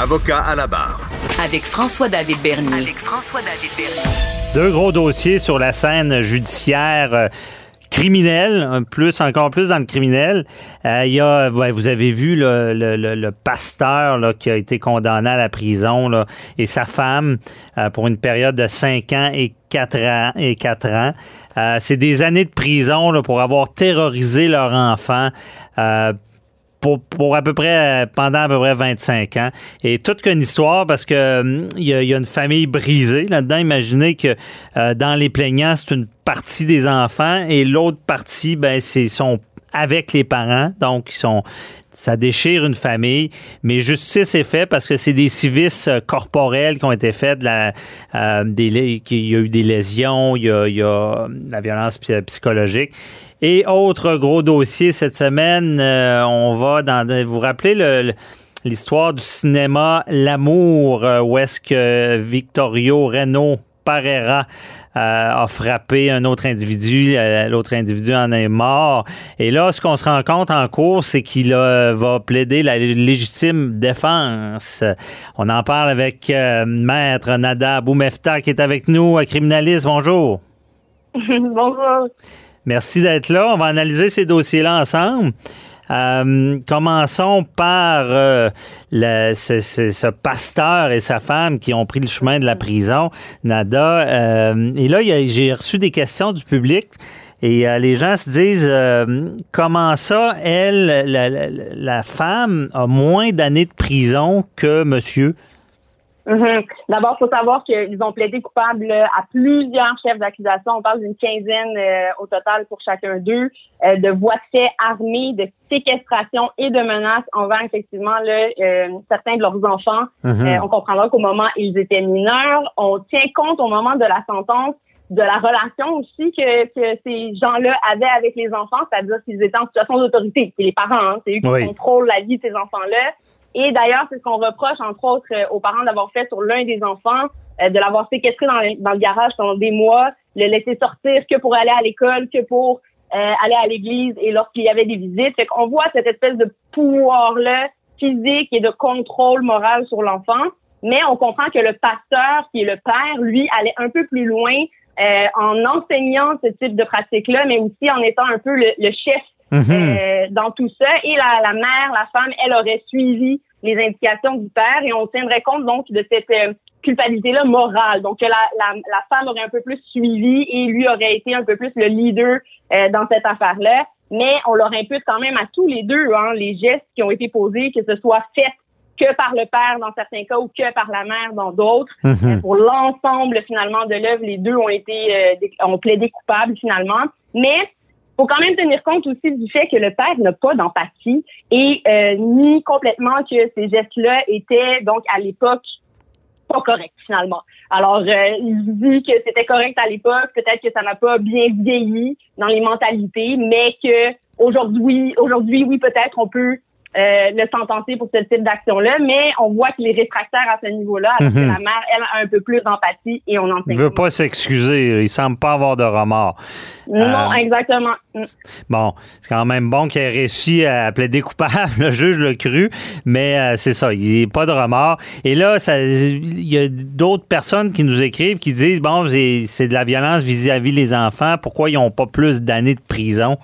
Avocat à la barre. Avec François-David Bernier. Avec François-David Bernier. Deux gros dossiers sur la scène judiciaire. euh, criminelle, plus encore plus dans le criminel. Euh, Il y a, ouais, vous avez vu le, le- le- le pasteur là, qui a été condamné à la prison là, et sa femme euh, pour une période de 5 ans et 4 ans. Et quatre ans. Euh, C'est des années de prison là, pour avoir terrorisé leur enfant. Pour, à peu près euh, pendant à peu près 25 ans. Et toute qu'une histoire parce que hum, il y, a, il une famille brisée là-dedans. Imaginez que euh, dans les plaignants, c'est une partie des enfants et l'autre partie, ben, c'est sont avec les parents. Donc, ils sont ça déchire une famille, mais justice est faite parce que c'est des civistes euh, corporels qui ont été faits, des, qu'il y a eu des lésions, il y a, il y a euh, la violence psy- psychologique. Et autre gros dossier cette semaine, euh, on va dans. Vous le- l'histoire du cinéma L'amour, euh, où est-ce que Victorio Reno Parera euh, a frappé un autre individu, l'autre individu en est mort. Et là, ce qu'on se rend compte en cours, c'est qu'il va plaider la légitime défense. On en parle avec Maître Nada Boumefta qui est avec nous, criminaliste. Bonjour. Bonjour. Merci d'être là. On va analyser ces dossiers-là ensemble. Euh, commençons par euh, le- ce, ce- ce pasteur et sa femme qui ont pris le chemin de la prison, Nada. Euh, et là, j'ai reçu des questions du public. Et euh, les gens se disent euh, comment ça, elle, la, la- la femme, a moins d'années de prison que monsieur? Mhm. D'abord, il faut savoir qu'ils ont plaidé coupable à plusieurs chefs d'accusation. On parle d'une quinzaine euh, au total pour chacun d'eux, euh, de voies de fait armées, de séquestration et de menaces envers effectivement là, euh, certains de leurs enfants. Mhm. Euh, on comprendra qu'au moment ils étaient mineurs, on tient compte au moment de la sentence de la relation aussi que, que ces gens-là avaient avec les enfants, c'est-à-dire qu'ils étaient en situation d'autorité. C'est les parents, hein, c'est eux qui Oui. contrôlent la vie de ces enfants-là. Et d'ailleurs, c'est ce qu'on reproche, entre autres, euh, aux parents d'avoir fait sur l'un des enfants, euh, de l'avoir séquestré dans le, dans le garage pendant des mois, le laisser sortir que pour aller à l'école, que pour euh, aller à l'église et lorsqu'il y avait des visites. Fait qu'on voit cette espèce de pouvoir-là physique et de contrôle moral sur l'enfant. Mais on comprend que le pasteur, qui est le père, lui, allait un peu plus loin euh, en enseignant ce type de pratique-là, mais aussi en étant un peu le, le chef Mhm. euh, dans tout ça. Et la, la mère, la femme, elle aurait suivi les indications du père et on tiendrait compte donc de cette euh, culpabilité-là morale. Donc que la, la, la femme aurait un peu plus suivi et lui aurait été un peu plus le leader euh, dans cette affaire-là. Mais on leur impute quand même à tous les deux hein, les gestes qui ont été posés, que ce soit fait que par le père dans certains cas ou que par la mère dans d'autres. Mhm. Euh, Pour l'ensemble finalement de l'œuvre, les deux ont été euh, ont plaidé coupables finalement. Mais faut quand même tenir compte aussi du fait que le père n'a pas d'empathie et euh, nie complètement que ces gestes-là étaient donc à l'époque pas corrects finalement. Alors euh, il dit que c'était correct à l'époque, peut-être que ça n'a pas bien vieilli dans les mentalités, mais que aujourd'hui, aujourd'hui oui peut-être on peut euh, le sentencer pour ce type d'action-là, mais on voit qu'il est réfractaire à ce niveau-là, alors que Mhm. la mère, elle, a un peu plus d'empathie et on en Il tient veut pas s'excuser. Il semble pas avoir de remords. Non, Euh, exactement. Mm. Bon, c'est quand même bon qu'il ait réussi à plaider coupable. Le juge l'a cru, mais euh, c'est ça, il n'y a pas de remords. Et là, il y a d'autres personnes qui nous écrivent qui disent bon, c'est de la violence vis-à-vis les enfants. Pourquoi ils n'ont pas plus d'années de prison?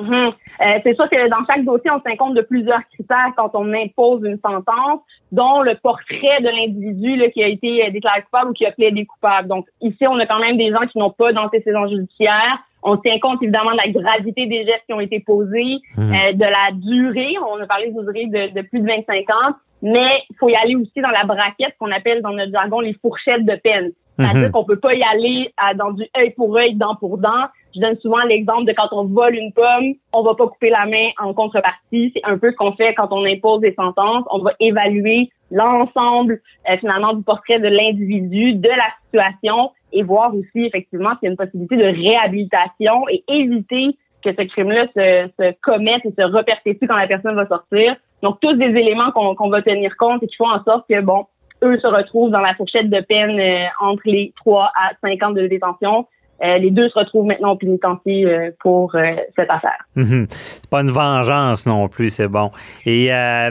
Mhm. Euh, c'est sûr que dans chaque dossier, on tient compte de plusieurs critères quand on impose une sentence, dont le portrait de l'individu qui a été euh, déclaré coupable ou qui a plaidé coupable. Donc ici, on a quand même des gens qui n'ont pas d'antécédents judiciaires. On tient compte évidemment de la gravité des gestes qui ont été posés, euh, de la durée. On a parlé de durée de, de plus de 25 ans, mais il faut y aller aussi dans la braquette qu'on appelle dans notre jargon les fourchettes de peine. C'est-à-dire Mhm. qu'on peut pas y aller à- dans du œil pour œil, dent pour dent. Je donne souvent l'exemple de quand on vole une pomme, on va pas couper la main en contrepartie. C'est un peu ce qu'on fait quand on impose des sentences. On va évaluer l'ensemble euh, finalement du portrait de l'individu, de la situation et voir aussi effectivement s'il y a une possibilité de réhabilitation et éviter que ce crime-là se, se commette et se reperpétue quand la personne va sortir. Donc tous des éléments qu'on qu'on va tenir compte et qui font en sorte que bon, eux se retrouvent dans la fourchette de peine euh, entre les 3 à 5 ans de détention. Euh, les deux se retrouvent maintenant au pénitencier euh, pour euh, cette affaire. Mhm. C'est pas une vengeance non plus, c'est bon. Et euh,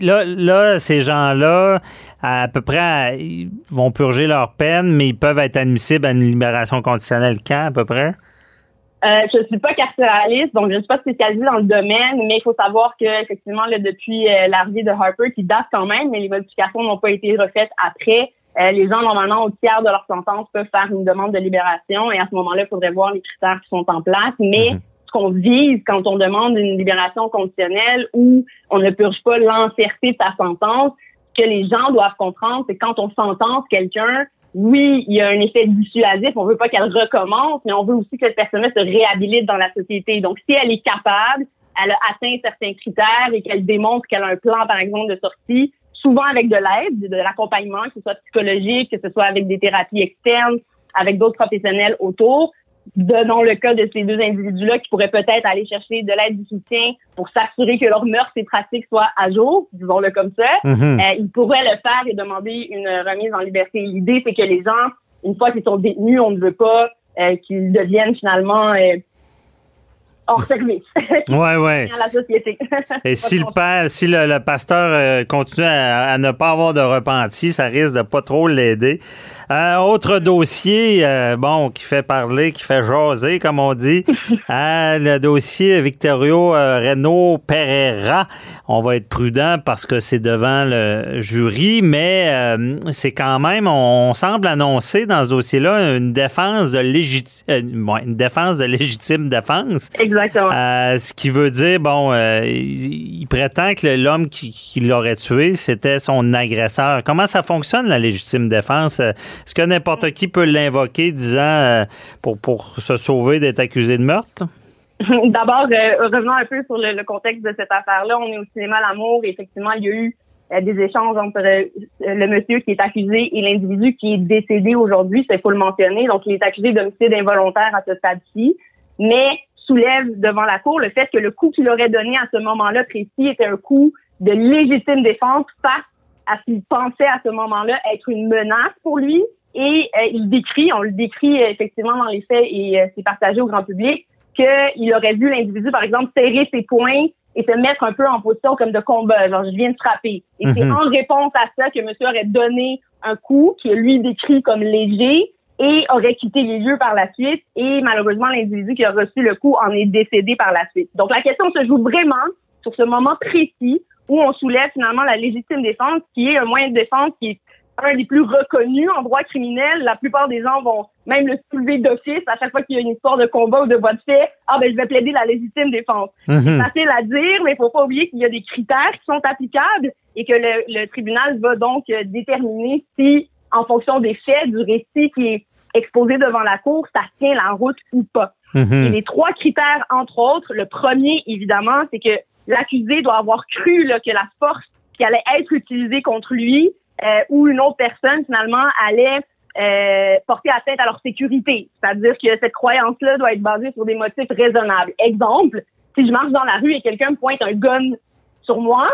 là, là, ces gens-là, à peu près, ils vont purger leur peine, mais ils peuvent être admissibles à une libération conditionnelle quand, à peu près? Euh, je suis pas carcéraliste, donc je ne suis pas spécialisée dans le domaine, mais il faut savoir que effectivement, depuis euh, l'arrivée de Harper, qui date quand même, mais les modifications n'ont pas été refaites après, euh, les gens, normalement, au tiers de leur sentence, peuvent faire une demande de libération et à ce moment-là, il faudrait voir les critères qui sont en place. Mais mhm. ce qu'on vise quand on demande une libération conditionnelle où on ne purge pas l'entièreté de sa sentence, ce que les gens doivent comprendre, c'est quand on sentence quelqu'un, oui, il y a un effet dissuasif, on veut pas qu'elle recommence, mais on veut aussi que cette personne se réhabilite dans la société. Donc, si elle est capable, elle a atteint certains critères et qu'elle démontre qu'elle a un plan, par exemple, de sortie, souvent avec de l'aide, de l'accompagnement, que ce soit psychologique, que ce soit avec des thérapies externes, avec d'autres professionnels autour. Donnons le cas de ces deux individus-là qui pourraient peut-être aller chercher de l'aide du soutien pour s'assurer que leurs mœurs et pratiques soient à jour, disons-le comme ça. Mm-hmm. Euh, ils pourraient le faire et demander une remise en liberté. L'idée, c'est que les gens, une fois qu'ils sont détenus, on ne veut pas euh, qu'ils deviennent finalement euh, hors service. ouais, ouais. la société. Et si le père, si le, pasteur euh, continue à, ne pas avoir de repenti, ça risque de pas trop l'aider. Euh, autre dossier, euh, bon, qui fait parler, qui fait jaser, comme on dit, le dossier Victorio Renault Pereira. On va être prudent parce que c'est devant le jury, mais c'est quand même, on, semble annoncer dans ce dossier-là une défense de légitime, une défense de légitime défense. Exactement. Euh, ce qui veut dire, bon, euh, il, prétend que l'homme qui, l'aurait tué, c'était son agresseur. Comment ça fonctionne, la légitime défense? Est-ce que n'importe qui peut l'invoquer disant euh, pour, pour se sauver d'être accusé de meurtre? D'abord, revenons un peu sur le, contexte de cette affaire-là. On est au cinéma L'amour. Effectivement, il y a eu des échanges entre le monsieur qui est accusé et l'individu qui est décédé aujourd'hui, c'est faut le mentionner. Donc, il est accusé d'homicide involontaire à ce stade-ci. Mais soulève devant la Cour le fait que le coup qu'il aurait donné à ce moment-là précis était un coup de légitime défense face à ce qu'il pensait à ce moment-là être une menace pour lui. Et euh, il décrit, on le décrit euh, effectivement dans les faits et euh, c'est partagé au grand public, qu'il aurait vu l'individu, par exemple, serrer ses poings et se mettre un peu en position comme de combat, genre je viens de frapper. Et c'est mhm. en réponse à ça que monsieur aurait donné un coup qui lui décrit comme léger et aurait quitté les lieux par la suite. Et malheureusement, l'individu qui a reçu le coup en est décédé par la suite. Donc la question se joue vraiment sur ce moment précis où on soulève finalement la légitime défense, qui est un moyen de défense qui est un des plus reconnus en droit criminel. La plupart des gens vont même le soulever d'office à chaque fois qu'il y a une histoire de combat ou de voie de fait. Ah ben je vais plaider la légitime défense. Mhm. C'est facile à dire, mais il faut pas oublier qu'il y a des critères qui sont applicables et que le, le tribunal va donc déterminer si en fonction des faits, du récit qui est exposé devant la cour, ça tient la route ou pas. Mhm. Et les trois critères, entre autres, le premier, évidemment, c'est que l'accusé doit avoir cru que la force qui allait être utilisée contre lui euh, ou une autre personne, finalement, allait euh, porter atteinte à leur sécurité. C'est-à-dire que cette croyance-là doit être basée sur des motifs raisonnables. Exemple, si je marche dans la rue et quelqu'un me pointe un gun sur moi,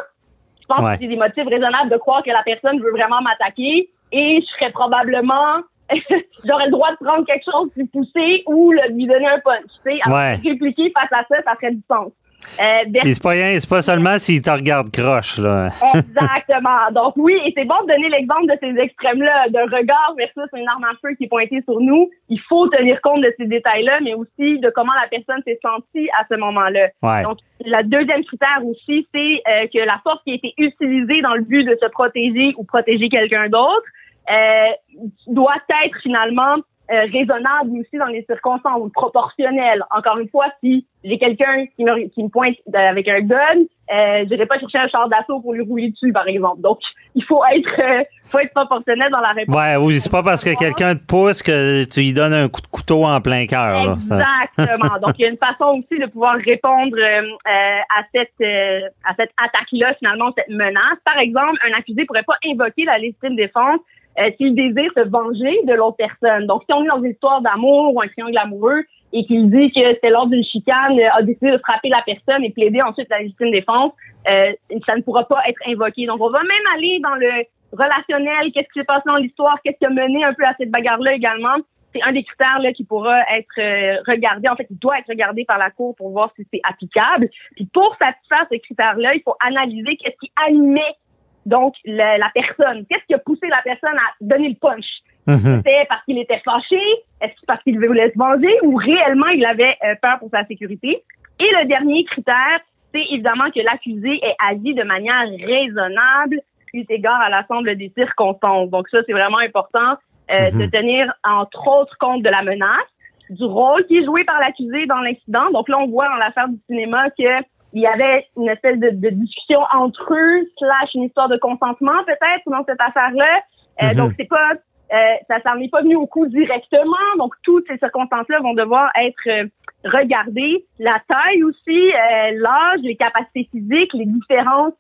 je pense que c'est des motifs raisonnables de croire que la personne veut vraiment m'attaquer et je serais probablement j'aurais le droit de prendre quelque chose, de pousser ou de lui donner un punch. Tu sais, ouais. répliquer face à ça, ça ferait du sens. Euh, c'est pas rien, c'est pas seulement s'il te regarde croche, là. Exactement. Donc oui, et c'est bon de donner l'exemple de ces extrêmes-là, d'un regard versus une arme à feu qui est pointée sur nous. Il faut tenir compte de ces détails-là, mais aussi de comment la personne s'est sentie à ce moment-là. Donc, la deuxième critère aussi, c'est euh, que la force qui a été utilisée dans le but de se protéger ou protéger quelqu'un d'autre doit être finalement euh, raisonnable aussi dans les circonstances, proportionnel. Encore une fois, si j'ai quelqu'un qui me, qui me pointe avec un gun, euh, je vais pas chercher un char d'assaut pour lui rouler dessus, par exemple. Donc, il faut être, euh, faut être proportionnel dans la réponse. Ouais, oui, c'est pas parce que quelqu'un te pousse que tu lui donnes un coup de couteau en plein cœur. Exactement. Donc, il y a une façon aussi de pouvoir répondre euh, à cette à cette attaque-là, finalement, cette menace. Par exemple, un accusé pourrait pas invoquer la légitime défense euh, s'il désire se venger de l'autre personne. Donc, si on est dans une histoire d'amour ou un triangle amoureux et qu'il dit que c'est lors d'une chicane, euh, a décidé de frapper la personne et plaider ensuite la légitime défense, euh, ça ne pourra pas être invoqué. Donc, on va même aller dans le relationnel, qu'est-ce qui s'est passé dans l'histoire, qu'est-ce qui a mené un peu à cette bagarre-là également. c'est un des critères là, qui pourra être euh, regardé, en fait, il doit être regardé par la Cour pour voir si c'est applicable. Puis pour satisfaire ce critère-là, il faut analyser qu'est-ce qui animait donc la, la personne. Qu'est-ce qui a poussé la personne à donner le punch? Mhm. C'était parce qu'il était fâché? Est-ce que parce qu'il voulait se venger? Ou réellement il avait euh, peur pour sa sécurité? Et le dernier critère, c'est évidemment que l'accusé ait agi de manière raisonnable eu égard à l'ensemble des circonstances. Donc ça, c'est vraiment important euh, de mhm. tenir entre autres compte de la menace, du rôle qui est joué par l'accusé dans l'incident. Donc là, on voit dans l'affaire du cinéma que il y avait une espèce de, de, discussion entre eux, slash une histoire de consentement peut-être dans cette affaire-là. Euh, mhm. Donc c'est pas, euh, ça s'en est pas venu au coup directement. Donc toutes ces circonstances-là vont devoir être euh, regardées. La taille aussi, l'âge, les capacités physiques, les différences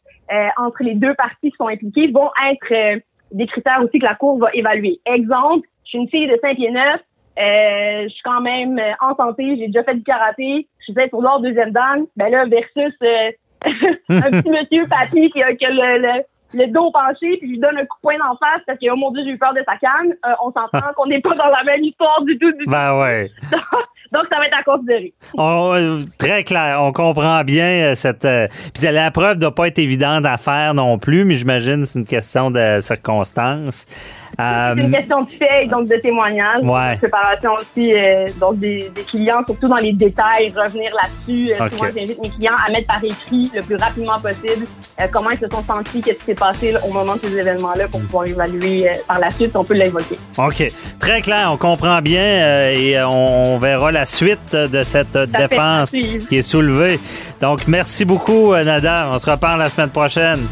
entre les deux parties qui sont impliquées vont être des critères aussi que la cour va évaluer. Exemple, je suis une fille de 5 pieds 9, euh, je suis quand même euh, en santé, j'ai déjà fait du karaté, je suis pour l'ordre deuxième dan, ben là, versus euh, un petit monsieur papy qui a, qui a le, le, dos penché, puis je lui donne un coup de poing d'en face parce que, oh mon Dieu, j'ai eu peur de sa canne. Euh, on s'entend qu'on n'est pas dans la même histoire du tout, du ben ouais. Donc, ça va être à considérer. On, très clair. On comprend bien cette. puis la preuve ne doit pas être évidente à faire non plus, mais j'imagine que c'est une question de circonstances. C'est une euh, question de fait donc de témoignage. Ouais. Préparation aussi euh, donc des, des, clients, surtout dans les détails, revenir là-dessus. Euh, souvent, j'invite mes clients à mettre par écrit le plus rapidement possible comment ils se sont sentis, qu'est-ce qui s'est passé au moment de ces événements-là pour pouvoir évaluer par la suite. On peut l'évoquer. OK. Très clair. On comprend bien et on, verra la suite de cette défense qui est soulevée. Donc, merci beaucoup, Nada. On se reparle la semaine prochaine.